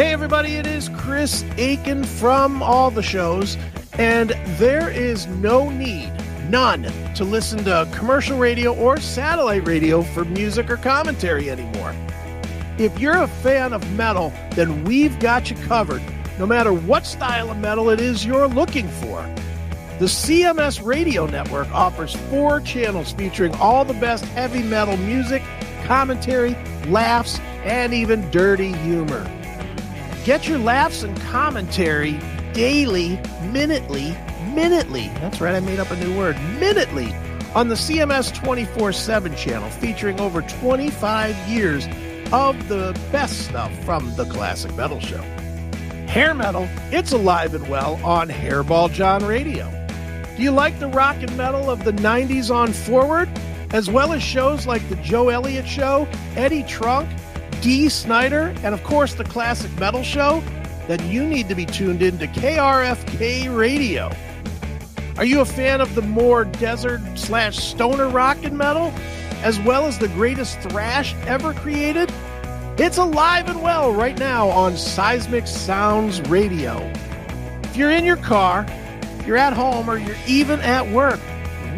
Hey, everybody, it is Chris Akin from all the shows, and there is no need, none, to listen to commercial radio or satellite radio for music or commentary anymore. If you're a fan of metal, then we've got you covered, no matter what style of metal it is you're looking for. The CMS Radio Network offers four channels featuring all the best heavy metal music, commentary, laughs, and even dirty humor. Get your laughs and commentary daily, minutely, minutely. That's right, I made up a new word. Minutely on the CMS 24 7 channel, featuring over 25 years of the best stuff from the classic metal show. Hair metal, it's alive and well on Hairball John Radio. Do you like the rock and metal of the 90s on forward? As well as shows like The Joe Elliott Show, Eddie Trunk, Dee Snider, and of course the Classic Metal Show? Then you need to be tuned in to KRFK Radio. Are you a fan of the more desert slash stoner rock and metal, as well as the greatest thrash ever created? It's alive and well right now on Seismic Sounds Radio. If you're in your car, you're at home, or you're even at work,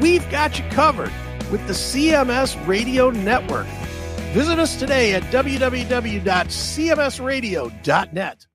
we've got you covered with the CMS Radio Network. Visit us today at www.cmsradio.net.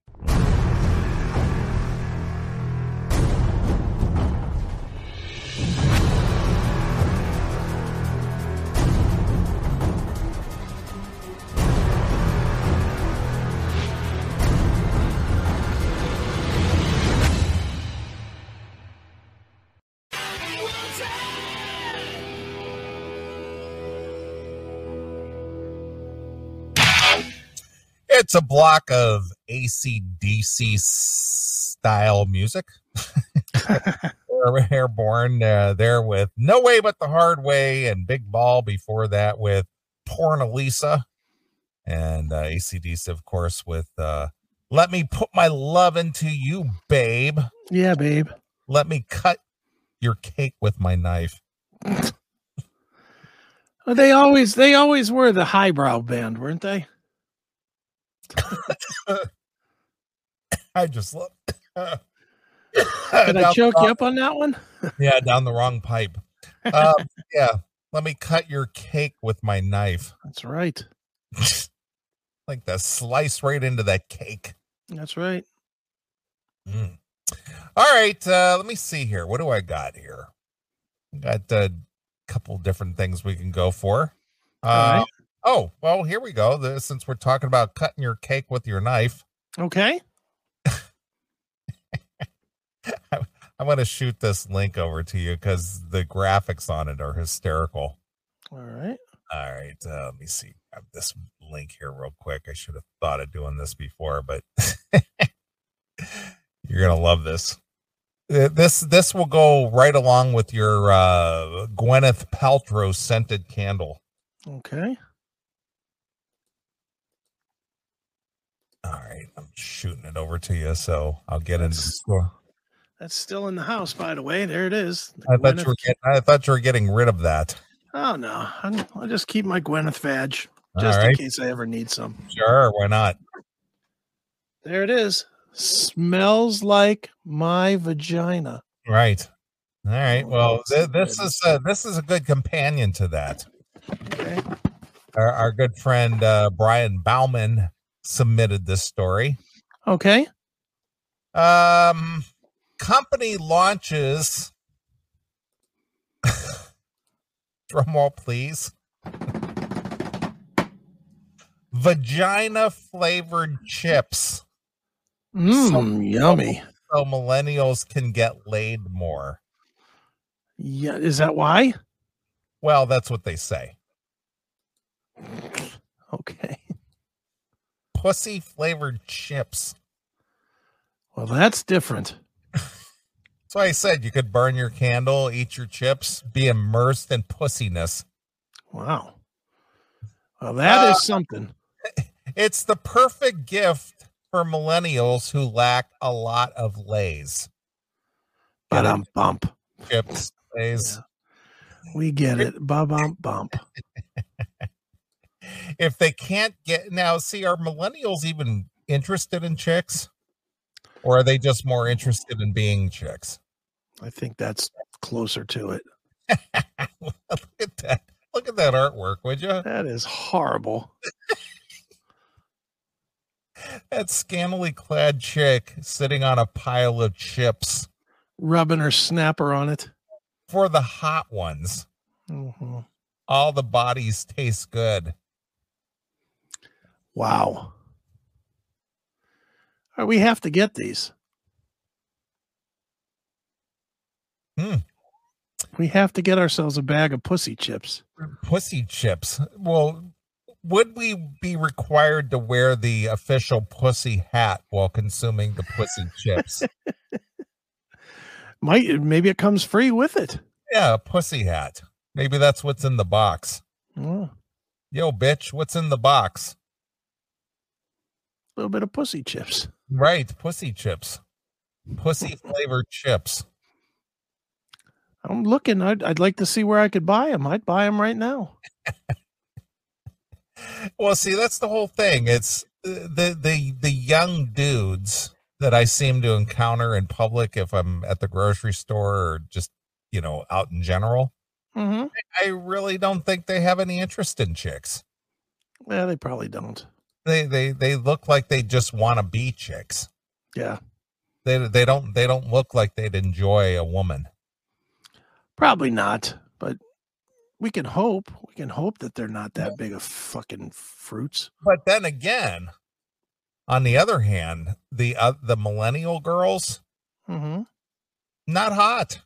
It's a block of ACDC style music. Airborne uh, there with No Way But the Hard Way and Big Ball before that with Porn Lisa and uh, ACDC, of course, with uh, Let Me Put My Love Into You, Babe. Yeah, babe. Let me cut your cake with my knife. they always they always were the highbrow band, weren't they? I just love. Did I choke you up on that one? yeah, down the wrong pipe. Um, yeah, let me cut your cake with my knife. That's right. like the slice right into that cake. That's right. Mm. All right, uh, let me see here. What do I got here? Got a couple different things we can go for. Uh, right. Oh, well, here we go. Since we're talking about cutting your cake with your knife. Okay. I, I'm going to shoot this link over to you because the graphics on it are hysterical. All right. All right. Uh, let me see. I have this link here real quick. I should have thought of doing this before, but you're going to love this. Uh, this this will go right along with your uh, Gwyneth Paltrow scented candle. Okay. All right, I'm shooting it over to you, so I'll get into the store. That's still in the house, by the way. There it is. The I thought you were getting, I thought you were getting rid of that. Oh no, I'll just keep my Gwyneth vag just right. in case I ever need some. Sure, why not? There it is. Smells like my vagina. Right. All right. Oh, well, th- this is a, this is a good companion to that. Okay. Our, our good friend uh, Brian Bauman submitted this story. Okay. Um, company launches. Drumroll, please. Vagina flavored chips. Mmm, so, yummy. So millennials can get laid more. Yeah, is that why? Well, that's what they say. Okay pussy flavored chips. Well, that's different. That's why I said you could burn your candle, eat your chips, be immersed in pussiness. Wow. Well, that uh, is something. It's the perfect gift for millennials who lack a lot of lays. But I'm bump. Chips, lays. Yeah. We get it. Bump, bump, bump if they can't get now, see, are millennials even interested in chicks, or are they just more interested in being chicks? I think that's closer to it. Look at that. Look at that artwork, would you? That is horrible. that scantily clad chick sitting on a pile of chips. Rubbing her snapper on it. For the hot ones. Mm-hmm. All the bodies taste good. Wow. Right, we have to get these. Hmm. We have to get ourselves a bag of pussy chips. Pussy chips. Well, would we be required to wear the official pussy hat while consuming the pussy chips? Might maybe it comes free with it. Yeah, a pussy hat. Maybe that's what's in the box. Oh. Yo, bitch, what's in the box? A little bit of pussy chips. Right, pussy chips. Pussy flavored chips. I'm looking. I'd, I'd like to see where I could buy them. I'd buy them right now. well, see, that's the whole thing. It's uh, the the the young dudes that I seem to encounter in public if I'm at the grocery store or just you know out in general. Mm-hmm. I really don't think they have any interest in chicks. Yeah, they probably don't. They they they look like they just want to be chicks. Yeah. They they don't they don't look like they'd enjoy a woman. Probably not, but we can hope. We can hope that they're not that big of fucking fruits. But then again, on the other hand, the uh, the millennial girls, mm-hmm. not hot.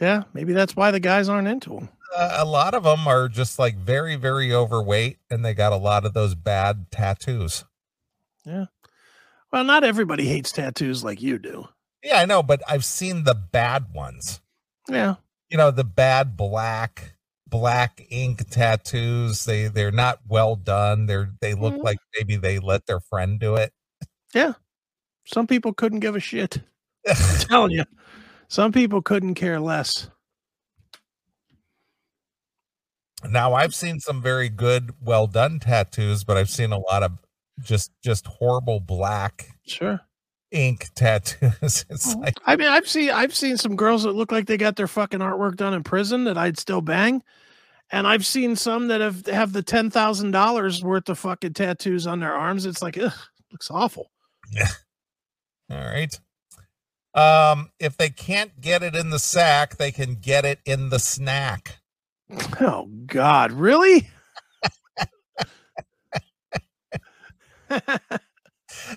Yeah, maybe that's why the guys aren't into them. Uh, a lot of them are just like very, very overweight, and they got a lot of those bad tattoos. Yeah. Well, not everybody hates tattoos like you do. Yeah, I know, but I've seen the bad ones. Yeah. You know, the bad black black ink tattoos. They they're not well done. They're they look mm-hmm. like maybe they let their friend do it. Yeah. Some people couldn't give a shit. I'm telling you. Some people couldn't care less. Now I've seen some very good, well done tattoos, but I've seen a lot of just just horrible black sure ink tattoos. it's oh, like I mean I've seen I've seen some girls that look like they got their fucking artwork done in prison that I'd still bang. And I've seen some that have have the ten thousand dollars worth of fucking tattoos on their arms. It's like, ugh, looks awful. Yeah. All right. Um, if they can't get it in the sack, they can get it in the snack. Oh God, really?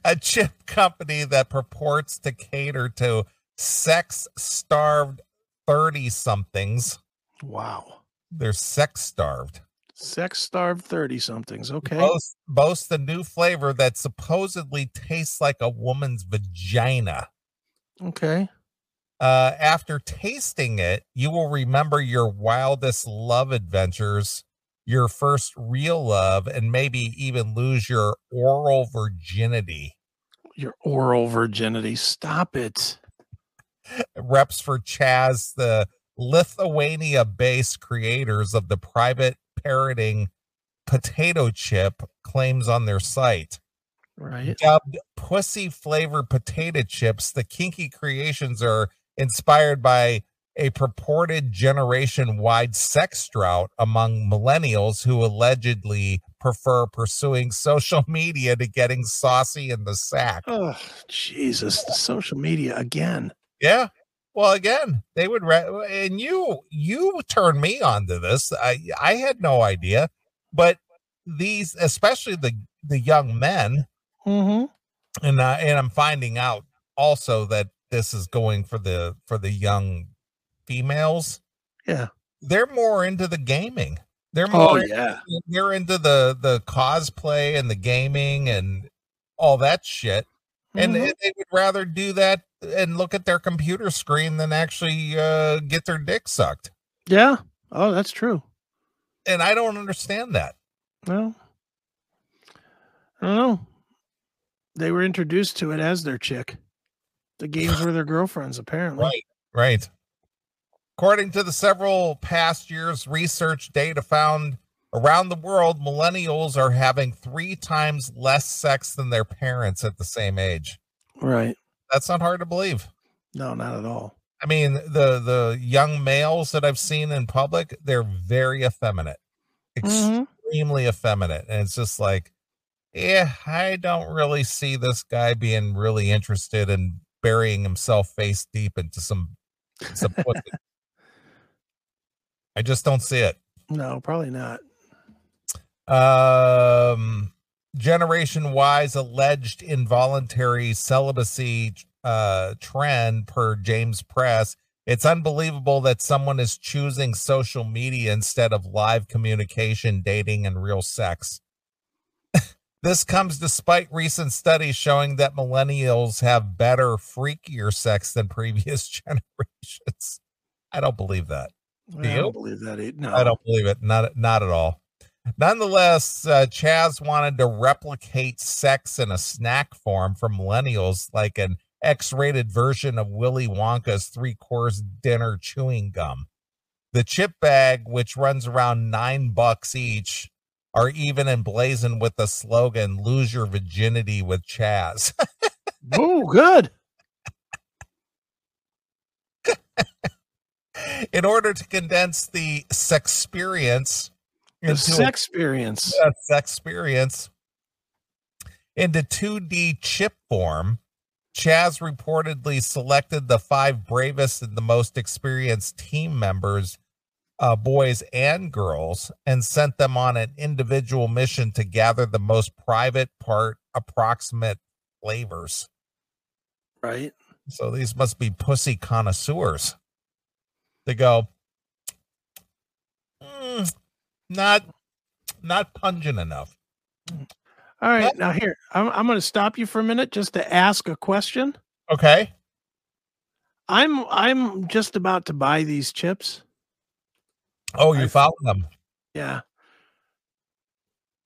a chip company that purports to cater to sex starved 30 somethings. Wow. They're sex starved. Sex starved 30 somethings. Okay. Boast, boast the new flavor that supposedly tastes like a woman's vagina. Okay. Uh, after tasting it, you will remember your wildest love adventures, your first real love, and maybe even lose your oral virginity. Your oral virginity. Stop it. Reps for Chaz, the Lithuania based creators of the private parroting potato chip, claims on their site. Right. Dubbed pussy flavored potato chips, the kinky creations are inspired by a purported generation wide sex drought among millennials who allegedly prefer pursuing social media to getting saucy in the sack. Oh, Jesus. The social media again. Yeah. Well, again, they would, re- and you, you turned me on to this. I, I had no idea, but these, especially the, the young men, Mm-hmm. And uh, and I'm finding out also that this is going for the for the young females. Yeah, they're more into the gaming. They're more. Oh yeah. Into, they're into the the cosplay and the gaming and all that shit. And mm-hmm. they would rather do that and look at their computer screen than actually uh, get their dick sucked. Yeah. Oh, that's true. And I don't understand that. Well, I don't know they were introduced to it as their chick. The games were their girlfriends, apparently. Right, right. According to the several past years' research, data found Around the world, millennials are having three times less sex than their parents at the same age. Right. That's not hard to believe. No, not at all. I mean, the the young males that I've seen in public, they're very effeminate, Mhm. extremely effeminate, and it's just like, yeah, I don't really see this guy being really interested in burying himself face deep into some some pussy. I just don't see it. No, probably not. Um, Generation Y's alleged involuntary celibacy uh, trend per James Press. It's unbelievable that someone is choosing social media instead of live communication, dating, and real sex. This comes despite recent studies showing that millennials have better, freakier sex than previous generations. I don't believe that. I you? don't believe that. No. I don't believe it. Not not at all. Nonetheless, uh, Chaz wanted to replicate sex in a snack form for millennials, like an X-rated version of Willy Wonka's three-course dinner chewing gum. The chip bag, which runs around nine bucks each, are even emblazoned with the slogan "Lose your virginity with Chaz." Oh, good. in order to condense the sex experience The sex experience. sex experience into 2D chip form, Chaz reportedly selected the five bravest and the most experienced team members, uh, boys and girls, and sent them on an individual mission to gather the most private part approximate flavors. Right. So these must be pussy connoisseurs. They go, "Mm, not, not pungent enough. All right. What? Now here, I'm I'm going to stop you for a minute just to ask a question. Okay. I'm I'm just about to buy these chips. Oh, you I- follow them. Yeah.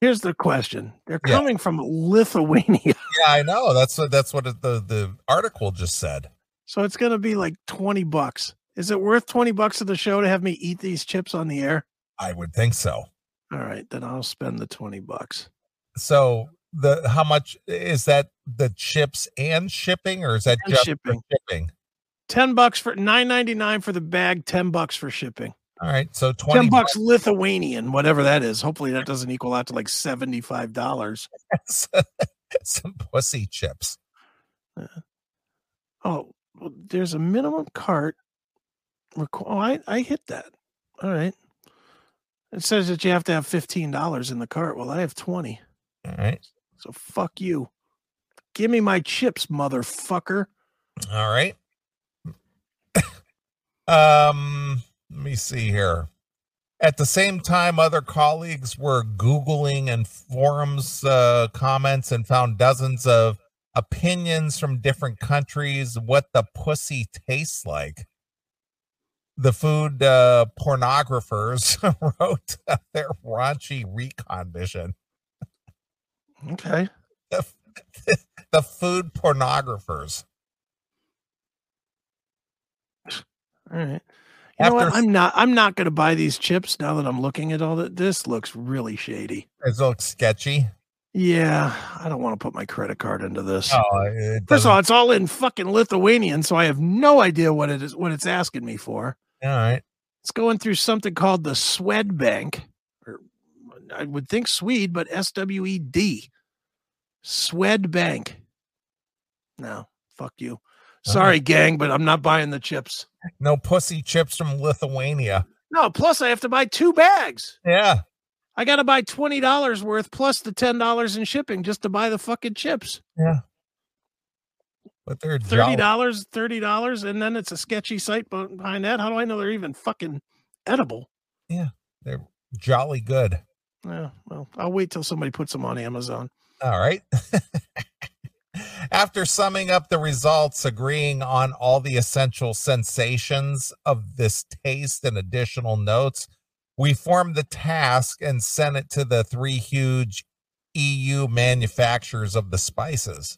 Here's the question. They're Yeah. coming from Lithuania. Yeah, I know. That's what that's what the the article just said. So it's going to be like 20 bucks. Is it worth 20 bucks of the show to have me eat these chips on the air? I would think so. All right, then I'll spend the 20 bucks. So the how much is that the chips and shipping or is that And just shipping. shipping? 10 bucks for 9.99 for the bag, 10 bucks for shipping. All right. So 20 10 bucks Lithuanian, whatever that is. Hopefully that doesn't equal out to like $75. Some pussy chips. Oh, well, there's a minimum cart. requ- Oh, I, I hit that. All right. It says that you have to have $15 in the cart. Well, I have 20. All right. So fuck you. Give me my chips, motherfucker. All right. um, let me see here. At the same time, other colleagues were Googling and forums uh, comments and found dozens of opinions from different countries what the pussy tastes like. The food uh, pornographers wrote their raunchy recon mission. Okay. The, the food pornographers. All right. You know what? I'm not I'm not gonna buy these chips now that I'm looking at all that. This looks really shady. It looks sketchy. Yeah, I don't want to put my credit card into this. Oh, First of all, it's all in fucking Lithuanian, so I have no idea what it is what it's asking me for. all right. It's going through something called the Swedbank, or I would think Swede, but S W E D. Swedbank. No, fuck you. Uh-huh. Sorry, gang, but I'm not buying the chips. No pussy chips from Lithuania. No, plus I have to buy two bags. Yeah. I got to buy twenty dollars worth plus the ten dollars in shipping just to buy the fucking chips. Yeah. But they're Thirty jolly. dollars, thirty dollars, and then it's a sketchy site be- behind that. How do I know they're even fucking edible? Yeah. They're jolly good. Yeah, well, I'll wait till somebody puts them on Amazon. All right. After summing up the results, agreeing on all the essential sensations of this taste and additional notes, we formed the task and sent it to the three huge EU manufacturers of the spices.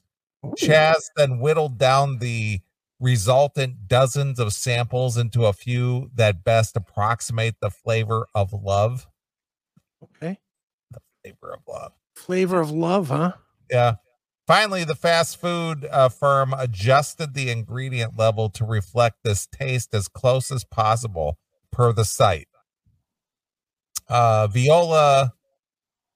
Chaz then whittled down the resultant dozens of samples into a few that best approximate the flavor of love. Okay. The flavor of love. Flavor of love, huh? Yeah. Finally, the fast food uh, firm adjusted the ingredient level to reflect this taste as close as possible per the site. Uh, Viola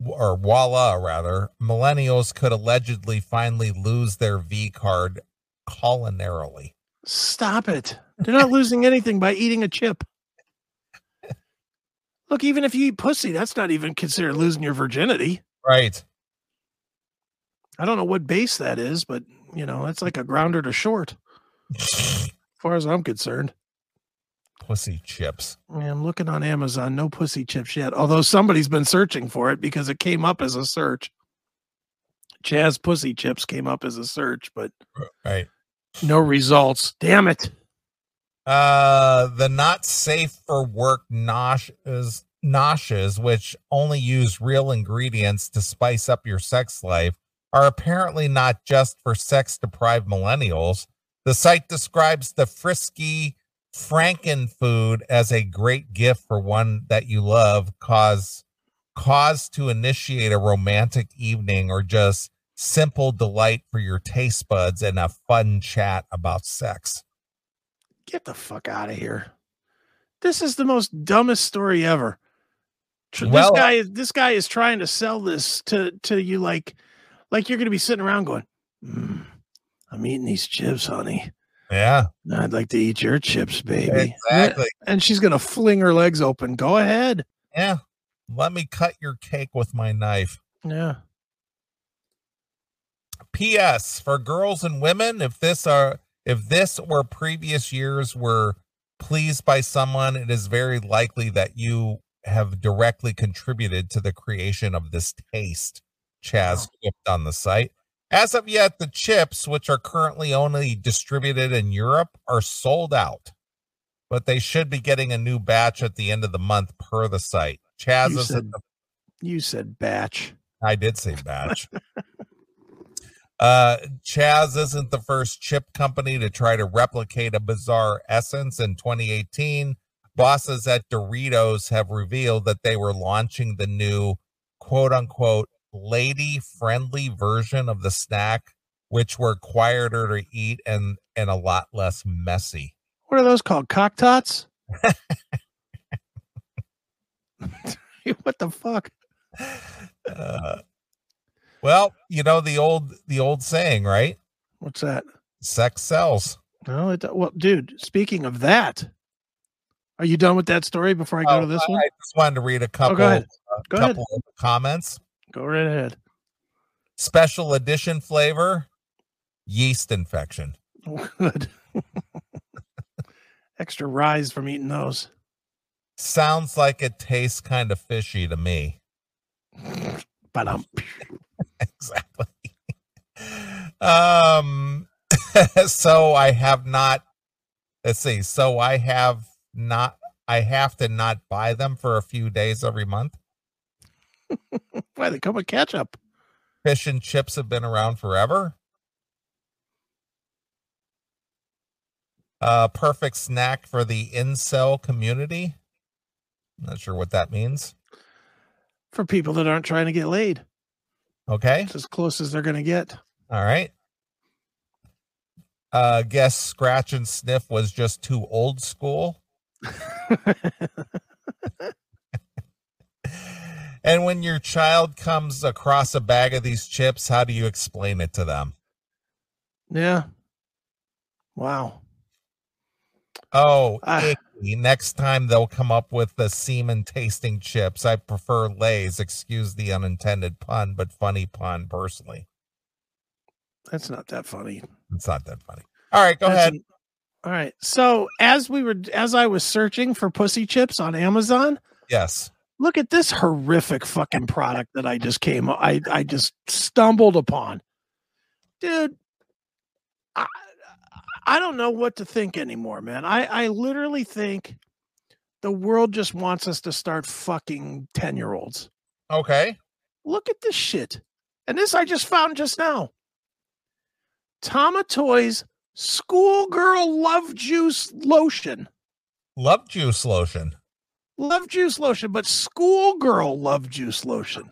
or voila, rather, millennials could allegedly finally lose their V card culinarily. Stop it. They're not losing anything by eating a chip. Look, even if you eat pussy, that's not even considered losing your virginity. Right. I don't know what base that is, but you know, that's like a grounder to short, as far as I'm concerned. Pussy chips. Yeah, I'm looking on Amazon. No pussy chips yet. Although somebody's been searching for it because it came up as a search. Chaz pussy chips came up as a search, but right. No results. Damn it. Uh the not safe for work noshes noshes, which only use real ingredients to spice up your sex life, are apparently not just for sex deprived millennials. The site describes the frisky Franken food as a great gift for one that you love, cause cause to initiate a romantic evening or just simple delight for your taste buds and a fun chat about sex. Get the fuck out of here. This is the most dumbest story ever. This well, guy this guy is trying to sell this to to you like like you're going to be sitting around going, mm, "I'm eating these chips, honey." Yeah. I'd like to eat your chips, baby. Exactly. And she's going to fling her legs open. Go ahead. Yeah. Let me cut your cake with my knife. Yeah. P.S. For girls and women, if this are if this or previous years were pleased by someone, it is very likely that you have directly contributed to the creation of this taste. Chaz wow. on the site. As of yet, the chips, which are currently only distributed in Europe, are sold out, but they should be getting a new batch at the end of the month per the site. Chaz you said, the, you said batch. I did say batch. uh, Chaz isn't the first chip company to try to replicate a bizarre essence in 2018. Bosses at Doritos have revealed that they were launching the new quote unquote lady friendly version of the snack, which were quieter to eat and and a lot less messy. What are those called? Cock tots? what the fuck? Uh, well, you know the old the old saying, right? What's that? Sex sells. No, it well, dude. Speaking of that, are you done with that story before I go oh, to this I one? I just wanted to read a couple. Oh, go ahead. Uh, go couple ahead. comments. Go right ahead. Special edition flavor, yeast infection. good. Extra rise from eating those. Sounds like it tastes kind of fishy to me. But um exactly. um so I have not let's see. So I have not I have to not buy them for a few days every month. Why they come with ketchup? Fish and chips have been around forever. Uh, perfect snack for the incel community. Not sure what that means. For people that aren't trying to get laid. Okay. It's as close as they're going to get. All right. Uh, guess scratch and sniff was just too old school. And when your child comes across a bag of these chips, how do you explain it to them? Yeah. Wow. Oh, uh, next time they'll come up with the semen tasting chips. I prefer Lay's. Excuse the unintended pun, but funny pun personally. That's not that funny. It's not that funny. All right, go That's ahead. An, all right. So as we were as I was searching for pussy chips on Amazon, yes, look at this horrific fucking product that I just came I I just stumbled upon. Dude, I I don't know what to think anymore, man. I I literally think the world just wants us to start fucking 10-year-olds. Okay. Look at this shit. And this I just found just now. Tamatoys schoolgirl love juice lotion. Love juice lotion. Love juice lotion, but schoolgirl love juice lotion.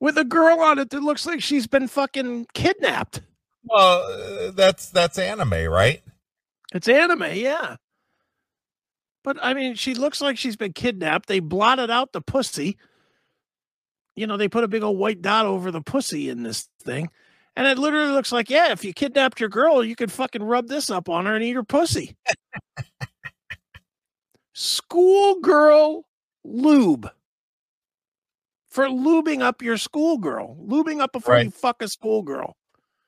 With a girl on it that looks like she's been fucking kidnapped. Well, uh, that's that's anime, right? It's anime, yeah. But I mean, she looks like she's been kidnapped. They blotted out the pussy. You know, they put a big old white dot over the pussy in this thing. And it literally looks like, yeah, if you kidnapped your girl, you could fucking rub this up on her and eat her pussy. Schoolgirl lube for lubing up your schoolgirl, lubing up before Right. you fuck a schoolgirl.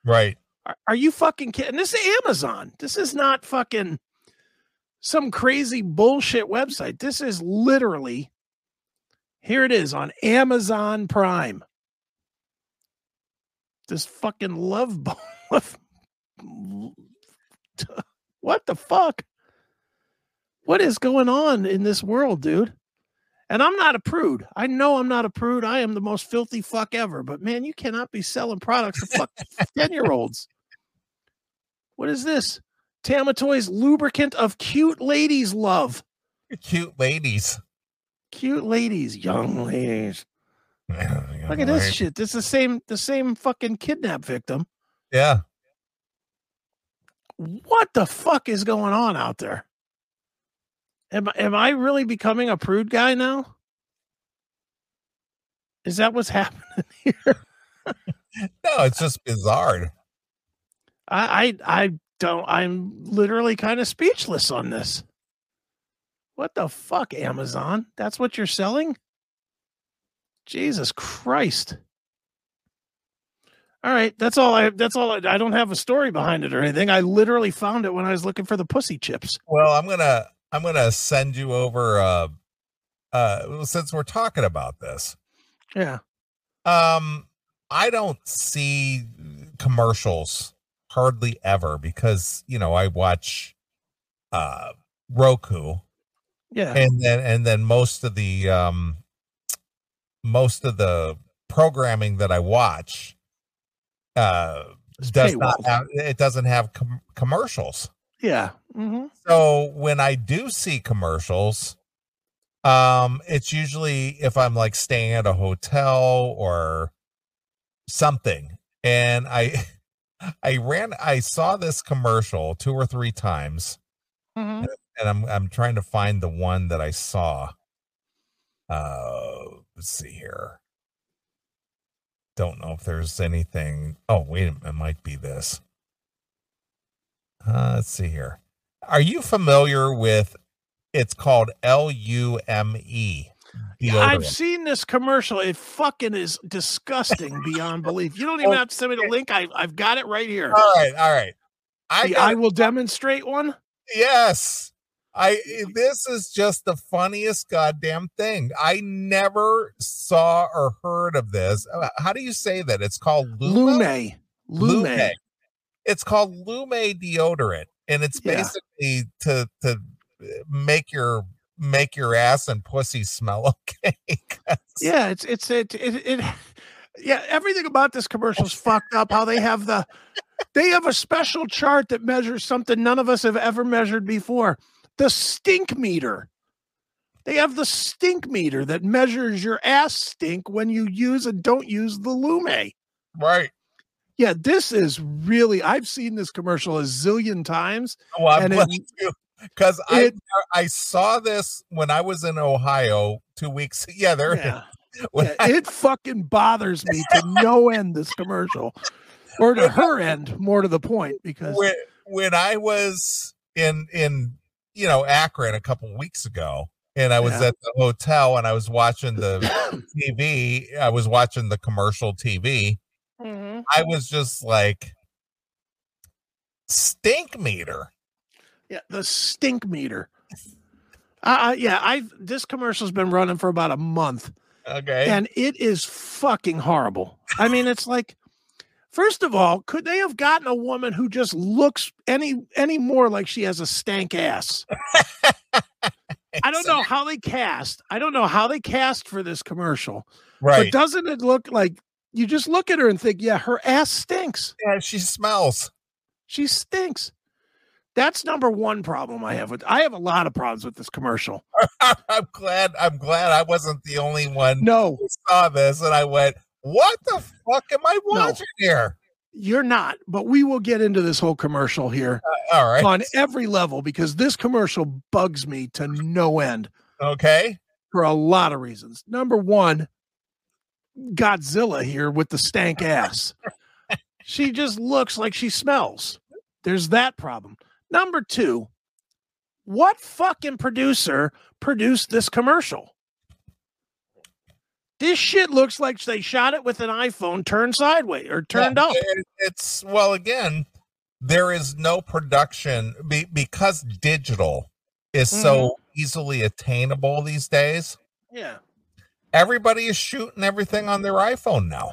Right. Are, are you fucking kidding? This is Amazon. This is not fucking some crazy bullshit website. This is literally here it is on Amazon Prime. This fucking love bomb. what the fuck? What is going on in this world, dude? And I'm not a prude. I know I'm not a prude. I am the most filthy fuck ever. But man, you cannot be selling products to fuck 10 year olds. What is this? Tamatoy's lubricant of cute ladies love. Cute ladies. Cute ladies, young ladies. Look at this shit. This is the same the same fucking kidnap victim. Yeah. What the fuck is going on out there? Am I- am I really becoming a prude guy now? Is that what's happening here? No, it's just bizarre. I I, I don't I'm literally kind of speechless on this. What the fuck, Amazon? That's what you're selling? Jesus Christ. All right, that's all I that's all I, I don't have a story behind it or anything. I literally found it when I was looking for the pussy chips. Well, I'm gonna I'm gonna send you over uh uh since we're talking about this. Yeah. Um I don't see commercials hardly ever because you know I watch uh Roku Yeah. and then and then most of the um most of the programming that I watch uh It's does not have it doesn't have com- commercials. Yeah. Hmm So when I do see commercials, um, it's usually if I'm like staying at a hotel or something. And I I ran I saw this commercial two or three times hmm and I'm I'm trying to find the one that I saw. Uh let's see here. Don't know if there's anything. Oh, wait, a minute, it might be this. Uh, let's see here. Are you familiar with it's called L U M E? I've seen this commercial. It fucking is disgusting beyond belief. You don't even have to send me the link. I, I've got it right here. All right, all right. I The got I will demonstrate one. Yes. I this is just the funniest goddamn thing. I never saw or heard of this. Uh, How do you say that? It's called Luma? Lume. Lume. It's called Lume deodorant and it's Yeah. basically to to uh, make your make your ass and pussy smell okay. Yeah, it's it's it, it it yeah, everything about this commercial is fucked up. How they have the they have a special chart that measures something none of us have ever measured before. The stink meter. They have the stink meter that measures your ass stink when you use and don't use the Lume. Right. Yeah, this is really I've seen this commercial a zillion times. Well, I'm And it- you because I I saw this when I was in Ohio two weeks. Yeah, there. Yeah. Yeah, I- it fucking bothers me to no end this commercial. Or to her end, more to the point, because when when I was in in you know Akron a couple weeks ago, and I was Yeah. at the hotel and I was watching the TV. I was watching the commercial TV. Mm-hmm. Mhm. I was just like, stink meter. yeah, the stink meter. Uh, uh, yeah, I this commercial's been running for about a month, Okay. and it is fucking horrible. I mean, it's like, first of all, could they have gotten a woman who just looks any any more like she has a stank ass? I don't know how they cast. I don't know how they cast for this commercial. Right. But doesn't it look like you just look at her and think, yeah, her ass stinks. Yeah, she smells. She stinks. That's number one problem I have with. I have a lot of problems with this commercial. I'm glad. I'm glad I wasn't the only one No, who saw this, and I went, "What the fuck am I watching here?" you're not. But we will get into this whole commercial here Uh, all right. on every level because this commercial bugs me to no end Okay. for a lot of reasons. Number one, Godzilla here with the stank ass. she just looks like she smells. There's that problem. Number two, what fucking producer produced this commercial? This shit looks like they shot it with an iPhone turned sideways or turned Yeah, up. It's well, again, there is no production be, because digital is so Mm-hmm. easily attainable these days. Yeah. Everybody is shooting everything on their iPhone now.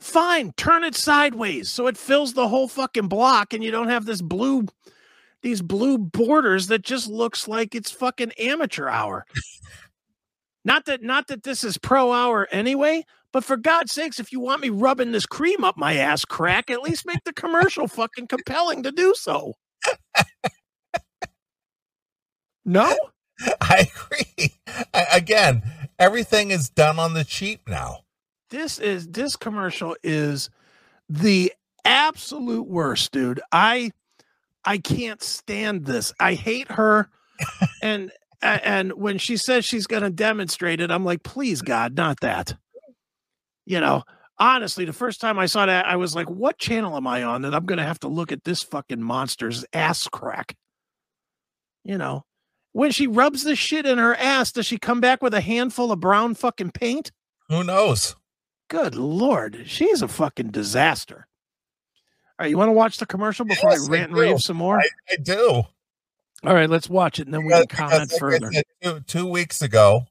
Fine, turn it sideways so it fills the whole fucking block and you don't have this blue these blue borders that just looks like it's fucking amateur hour. not that not that this is pro hour anyway, but for God's sakes, if you want me rubbing this cream up my ass crack, at least make the commercial fucking compelling to do so. No? I agree. I, again, everything is done on the cheap now. this is this commercial is the absolute worst dude. I i can't stand this. I hate her. And and when she says she's going to demonstrate it i'm like please god not that. You know honestly the first time i saw that i was like what channel am i on that i'm going to have to look at this fucking monster's ass crack? You know when she rubs this shit in her ass does she come back with a handful of brown fucking paint Who knows? Good lord, she's a fucking disaster. All right, you want to watch the commercial before Yes, I I rant and rave some more? I, I do. All right, let's watch it and then we can comment like further. said, two, two weeks ago,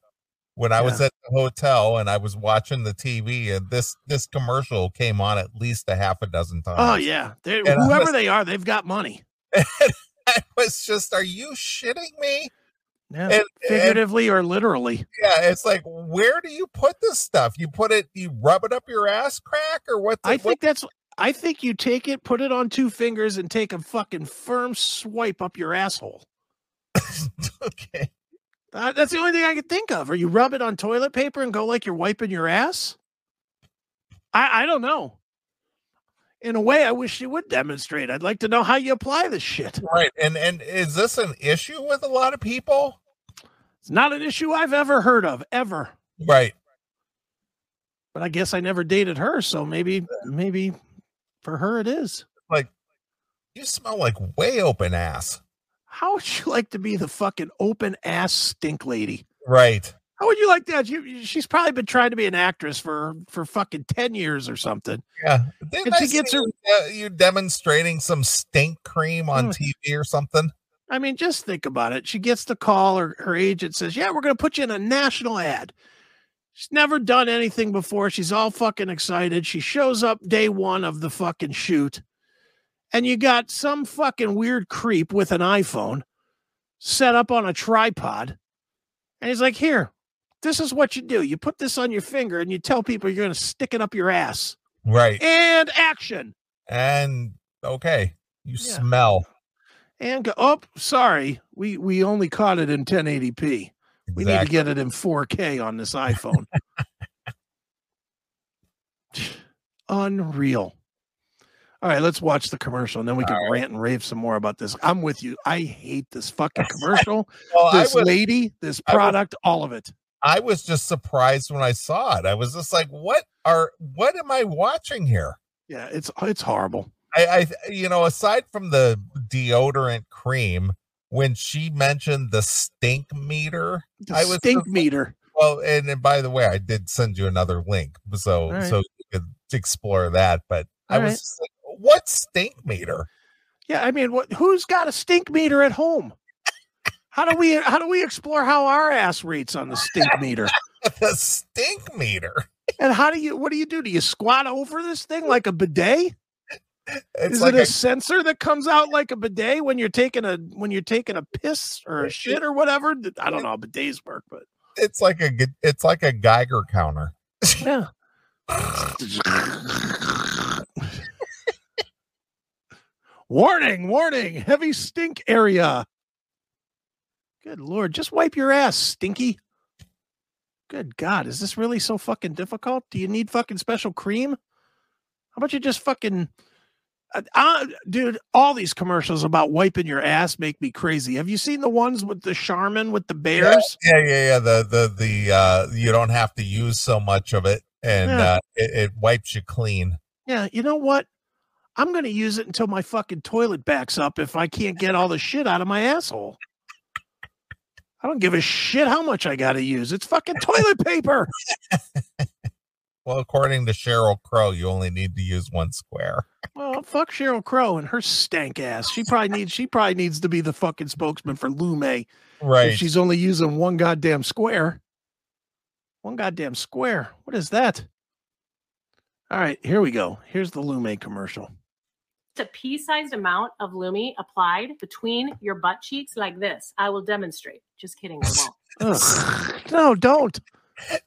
when I was at the hotel and I was watching the TV, and this this commercial came on at least a half a dozen oh, times. Oh yeah, whoever was- they are, they've got money. I was just, are you shitting me? Yeah, And, and figuratively or literally. yeah, it's like, where do you put this stuff? You put it, you rub it up your ass crack, or what? the- I think that's. I think you take it, put it on two fingers, and take a fucking firm swipe up your asshole. okay. Uh, that's the only thing I can think of. Or you rub it on toilet paper and go like you're wiping your ass. I I don't know. In a way, I wish you would demonstrate. I'd like to know how you apply this shit. Right. And and is this an issue with a lot of people? It's not an issue I've ever heard of, ever. Right. But I guess I never dated her, so maybe maybe for her it is. Like you smell like way open ass. How would you like to be the fucking open ass stink lady? Right. How would you like that? You, she's probably been trying to be an actress for for fucking ten years or something. Yeah. Didn't And I she gets her- you, you demonstrating some stink cream on Mm. TV or something? I mean, just think about it. She gets the call, or her agent says, "Yeah, we're going to put you in a national ad." She's never done anything before. She's all fucking excited. She shows up day one of the fucking shoot, and you got some fucking weird creep with an iPhone set up on a tripod, and he's like, "Here, this is what you do. You put this on your finger, and you tell people you're going to stick it up your ass." Right. And action. And okay. You Yeah. smell. And go. Oh, sorry. We we only caught it in 1080p. We need to get it in 4K on this iPhone. Unreal. All right, let's watch the commercial and then we can All rant and rave some more about this. I'm with you. I hate this fucking commercial, Well, this was lady, this product, all of it. I was just surprised when I saw it. I was just like, what are what am I watching here? Yeah, it's it's horrible. I, I you know, aside from the deodorant cream, when she mentioned the stink meter, The I was stink just- meter. well, and, and by the way, I did send you another link, so All right. so you could explore that. But I was right. just like, what stink meter? Yeah, I mean, what who's got a stink meter at home? How do we how do we explore how our ass rates on the stink meter? the stink meter. And how do you what do you do? Do you squat over this thing like a bidet? It's Is like it a, a, sensor that comes out like a bidet when you're taking a when you're taking a piss or a shit or whatever? I don't know how bidets work, but it's like a it's like a Geiger counter. yeah. Warning, warning, heavy stink area. Good lord, just wipe your ass, stinky. Good God, is this really so fucking difficult? Do you need fucking special cream? How about you just fucking uh, uh, dude, all these commercials about wiping your ass make me crazy. Have you seen the ones with the Charmin with the bears? Yeah, yeah, yeah. yeah. The the the uh you don't have to use so much of it and yeah. uh it, it wipes you clean. Yeah, you know what? I'm going to use it until my fucking toilet backs up if I can't get all the shit out of my asshole. I don't give a shit how much I got to use. It's fucking toilet paper. well, according to Sheryl Crow, you only need to use one square. Well, fuck Sheryl Crow and her stank ass. She probably needs she probably needs to be the fucking spokesman for Lume. Right. she's only using one goddamn square. One goddamn square. What is that? All right, here we go. Here's the Lume commercial. It's a pea-sized amount of Lume applied between your butt cheeks like this. I will demonstrate. Just kidding, I won't. no, don't.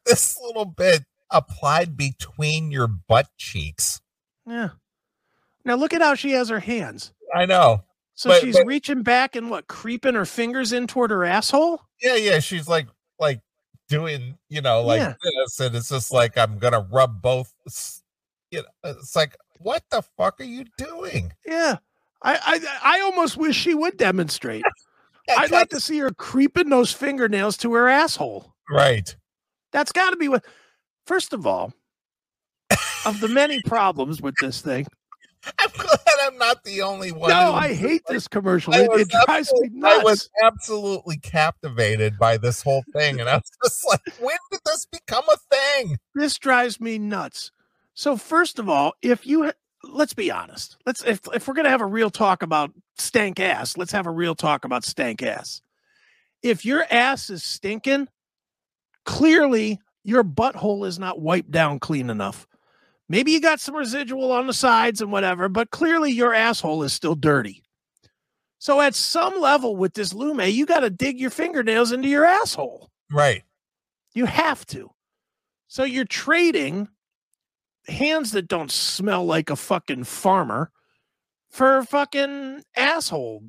This little bit applied between your butt cheeks. Yeah. Now look at how she has her hands. I know. So but, she's but, reaching back and what, creeping her fingers in toward her asshole? Yeah, yeah. She's like like doing, you know, like yeah. this, and it's just like I'm gonna rub both. You know, it's like what the fuck are you doing? Yeah, I I, I almost wish she would demonstrate. I'd like to see her creeping those fingernails to her asshole. Right. That's got to be what. First of all, of the many problems with this thing, I'm glad I'm not the only one. No, I hate this commercial. It, it drives me nuts. I was absolutely captivated by this whole thing. And I was just like, when did this become a thing? This drives me nuts. So, first of all, if you let's be honest, let's if, if we're gonna have a real talk about stank ass, let's have a real talk about stank ass. If your ass is stinking, clearly your butthole is not wiped down clean enough. Maybe you got some residual on the sides and whatever, but clearly your asshole is still dirty. So at some level with this Lume, you got to dig your fingernails into your asshole. Right. You have to. So you're trading hands that don't smell like a fucking farmer for fucking asshole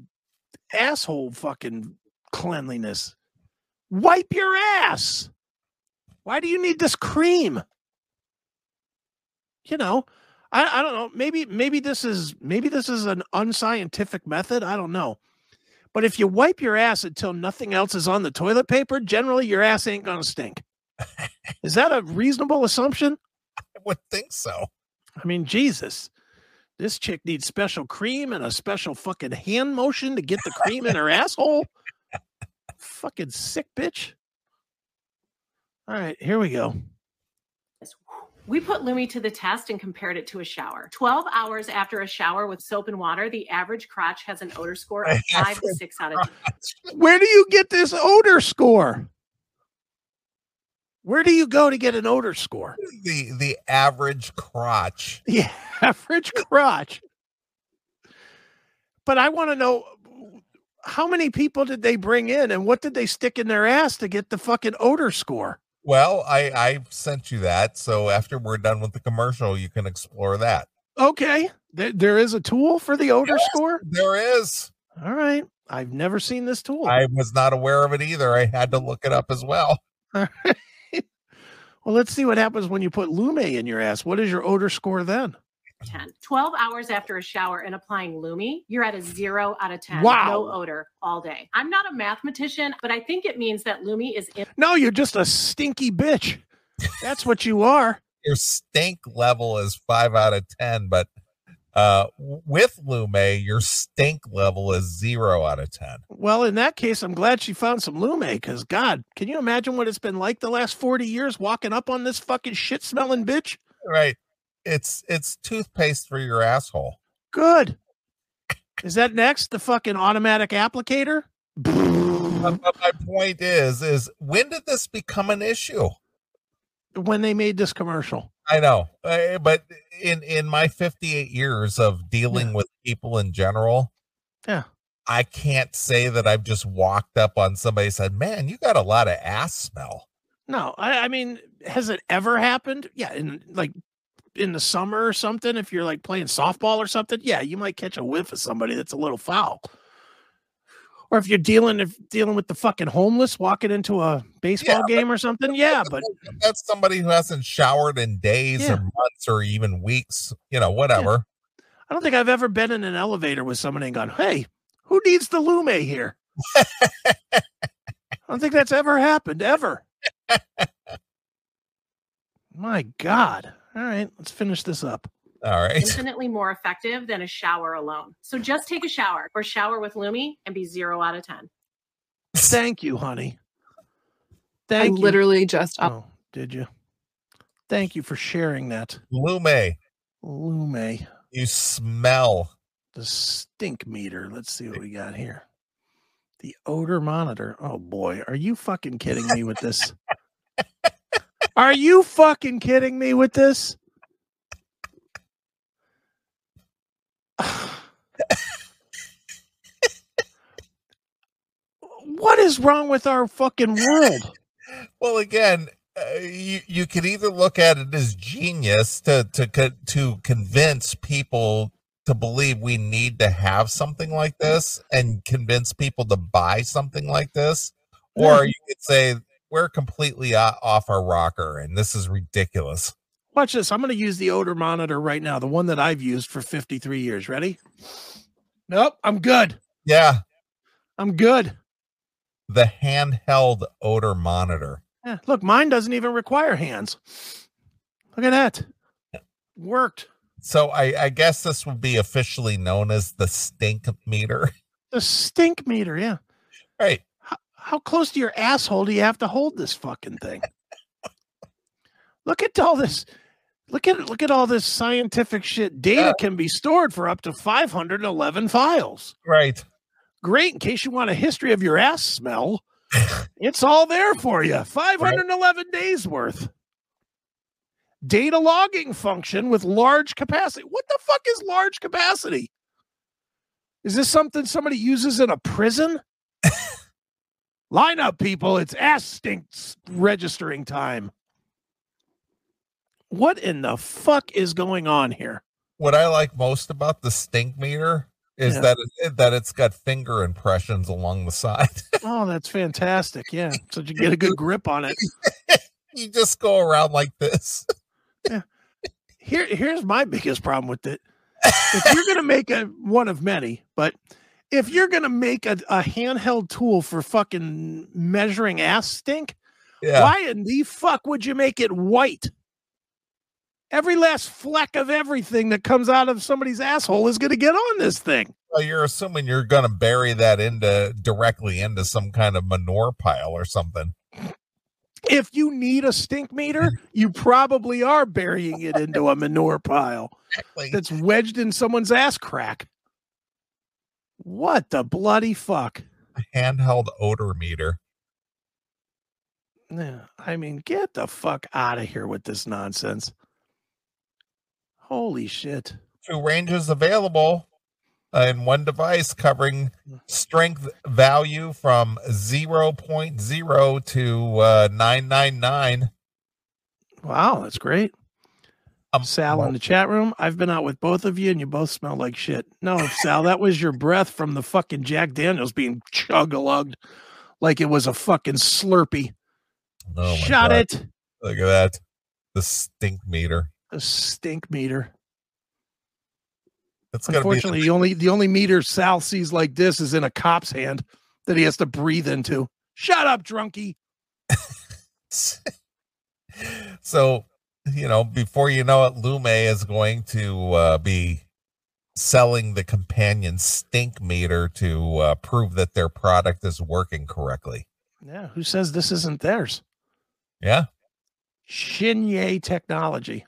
asshole fucking cleanliness. Wipe your ass. Why do you need this cream? you know, I, I don't know. Maybe maybe this is maybe this is an unscientific method. I don't know. But if you wipe your ass until nothing else is on the toilet paper, generally your ass ain't gonna stink. is that a reasonable assumption? I would think so. I mean, Jesus. This chick needs special cream and a special fucking hand motion to get the cream in her asshole. Fucking sick bitch. All right, here we go. We put Lume to the test and compared it to a shower. 12 hours after a shower with soap and water, the average crotch has an odor score of five to six out of 10. Where do you get this odor score? Where do you go to get an odor score? The the average crotch. The average crotch. But I want to know how many people did they bring in and what did they stick in their ass to get the fucking odor score? Well, I I sent you that, so after we're done with the commercial, you can explore that. Okay, there, there is a tool for the odor yes, score. There is. All right, I've never seen this tool. I was not aware of it either. I had to look it up as well. All right. Well, let's see what happens when you put Lume in your ass. What is your odor score then? 10. 12 hours after a shower and applying Lume, you're at a zero out of 10. Wow. No odor all day. I'm not a mathematician, but I think it means that Lume is in. No, you're just a stinky bitch. That's what you are. Your stink level is five out of 10, but uh, with Lume, your stink level is zero out of 10. Well, in that case, I'm glad she found some Lume because, God, can you imagine what it's been like the last 40 years walking up on this fucking shit smelling bitch? Right it's it's toothpaste for your asshole. Good. Is that next? The fucking automatic applicator? but, but my point is, is when did this become an issue? When they made this commercial. I know, uh, but in in my 58 years of dealing yeah. with people in general, yeah, I can't say that I've just walked up on somebody and said, "Man, you got a lot of ass smell." No, I, I mean, has it ever happened? Yeah, in like in the summer or something, if you're like playing softball or something, yeah, you might catch a whiff of somebody that's a little foul. Or if you're dealing if dealing with the fucking homeless walking into a baseball Yeah, game or something, yeah, but That's somebody who hasn't showered in days Yeah. or months or even weeks, you know, whatever. I don't think I've ever been in an elevator with someone and gone, "Hey, who needs the Lume here?" I don't think that's ever happened ever. My God! All right, let's finish this up. All right. infinitely more effective than a shower alone. So just take a shower or shower with Lume and be zero out of 10. Thank you, honey. I Thank you. literally just up. Oh, did you? Thank you for sharing that, Lume, Lume. you smell. The stink meter. Let's see what we got here. The odor monitor. Oh boy, are you fucking kidding me with this? Are you fucking kidding me with this? What is wrong with our fucking world? Well, again, uh, you you could either look at it as genius to to to convince people to believe we need to have something like this and convince people to buy something like this, or you could say we're completely off our rocker and this is ridiculous. Watch this. I'm going to use the odor monitor right now, the one that I've used for 53 years. Ready? Nope, I'm good. Yeah, I'm good. the handheld odor monitor. Yeah, look, mine doesn't even require hands. Look at that. Worked. So I, I guess this would be officially known as the stink meter, The stink meter, yeah. right? How, how close to your asshole do you have to hold this fucking thing? look at all this. Look at look at all this scientific shit. Data Yeah. can be stored for up to 511 files. Right. Great in case you want a history of your ass smell. it's all there for you. 511 days worth. Data logging function with large capacity. What the fuck is large capacity? Is this something somebody uses in a prison? Line up, people. It's ass stinks registering time. What in the fuck is going on here? what I like most about the stink meter is Yeah. that it, that it's got finger impressions along the side. Oh, that's fantastic. Yeah. So you get a good grip on it. you just go around like this. yeah. here here's my biggest problem with it. If you're gonna make a one of many, but if you're gonna make a, a handheld tool for fucking measuring ass stink, Yeah. why in the fuck would you make it white? Every last fleck of everything that comes out of somebody's asshole is gonna get on this thing. Well, you're assuming you're going to bury that into directly into some kind of manure pile or something. If you need a stink meter, you probably are burying it into a manure pile. Exactly. that's wedged in someone's ass crack. What the bloody fuck? A Handheld odor meter. Yeah, I mean, get the fuck out of here with this nonsense. Holy shit. Two ranges available in one device covering strength value from 0.0 to uh, 999. Wow, that's great. Um, Sal in the chat room. I've been out with both of you and you both smell like shit. No, Sal, that was your breath from the fucking Jack Daniels being chug a lugged like it was a fucking slurpee. oh my Shut God. it. Look at that. The stink meter. A stink meter. Be Unfortunately, the only the only meter Sal sees like this is in a cop's hand that he has to breathe into. Shut up, drunkie. so you know before you know it lume is going to uh, be selling the companion stink meter to uh, prove that their product is working correctly Yeah, who says this isn't theirs? yeah Shinye Technology.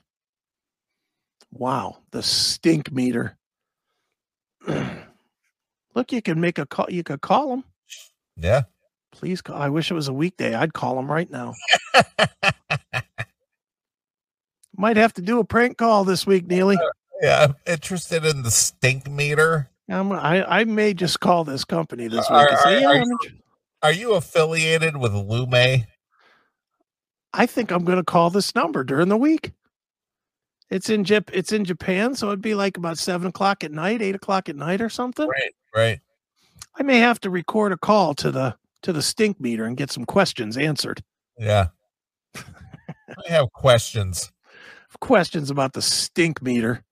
Wow, the stink meter. Look, you can make a call. You could call them. yeah Please call. I wish it was a weekday. I'd call them right now. Might have to do a prank call this week, Neeley. Uh, yeah i'm interested in the stink meter I'm, I I may just call this company this week Are- say, are- yeah, are you- are you affiliated with lume I think I'm going to call this number during the week It's in Jap- It's in Japan, so it'd be like about seven o'clock at night, eight o'clock at night, or something. Right, right. I may have to record a call to the to the stink meter and get some questions answered. Yeah. I have questions. Questions about the stink meter.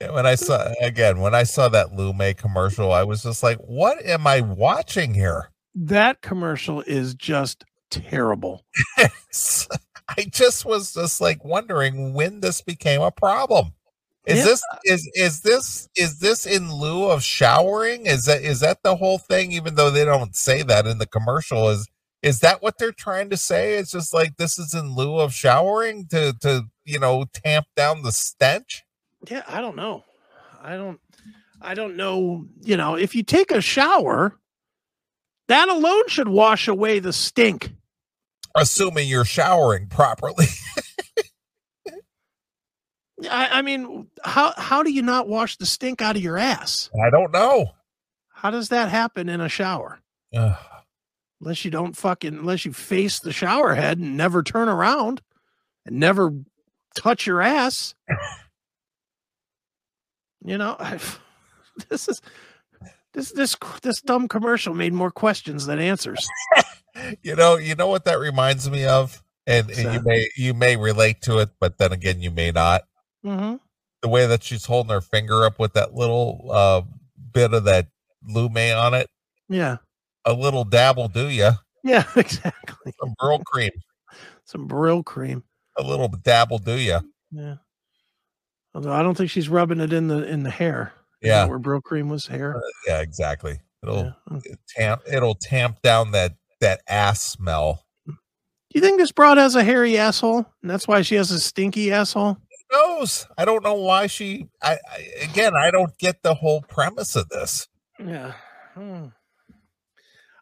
when I saw again, when I saw that Lume commercial, I was just like, "What am I watching here?" That commercial is just terrible. I just was just like wondering when this became a problem. Is yeah. this is is this is this in lieu of showering? Is that is that the whole thing? Even though they don't say that in the commercial, is is that what they're trying to say? It's just like this is in lieu of showering to to you know tamp down the stench. Yeah, I don't know. I don't. I don't know. You know, if you take a shower, that alone should wash away the stink. Assuming you're showering properly. I, I mean, how how do you not wash the stink out of your ass? I don't know. How does that happen in a shower? Ugh. Unless you don't fucking unless you face the shower head and never turn around and never touch your ass. you know, I've, this is this this this dumb commercial made more questions than answers. you know, you know what that reminds me of, and, and you may you may relate to it, but then again, you may not. Mm-hmm. The way that she's holding her finger up with that little uh, bit of that lume on it. Yeah. A little dabble, do you? Yeah, exactly. Some Brylcreem. Some Brylcreem. A little dabble, do you? Yeah. Although I don't think she's rubbing it in the in the hair. Yeah. Where Brylcreem was hair. Uh, yeah, exactly. It'll yeah. tamp it'll tamp down that that ass smell. Do you think this broad has a hairy asshole? And that's why she has a stinky asshole? Who knows? I don't know why she. I, I again, I don't get the whole premise of this. Yeah. Hmm.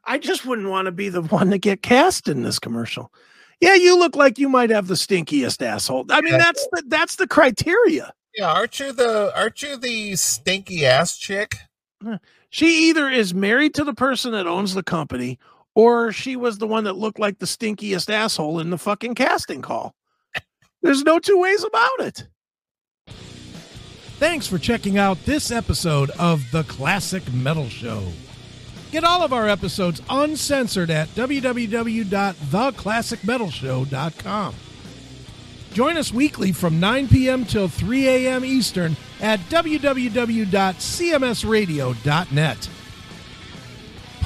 I just wouldn't want to be the one to get cast in this commercial. Yeah, you look like you might have the stinkiest asshole. I mean, that's the that's the criteria. Yeah, aren't you the aren't you the stinky ass chick? She either is married to the person that owns the company, or she was the one that looked like the stinkiest asshole in the fucking casting call. There's no two ways about it. Thanks for checking out this episode of The Classic Metal Show. Get all of our episodes uncensored at www.theclassicmetalshow.com. Join us weekly from 9 p.m. till 3 a.m. Eastern at www.cmsradio.net.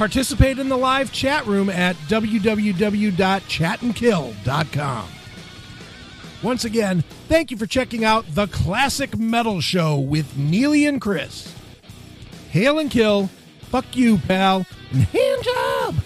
Participate in the live chat room at www.chatandkill.com. Once again, thank you for checking out The Classic Metal Show with Neeley and Chris. Hail and kill, fuck you, pal, and hand job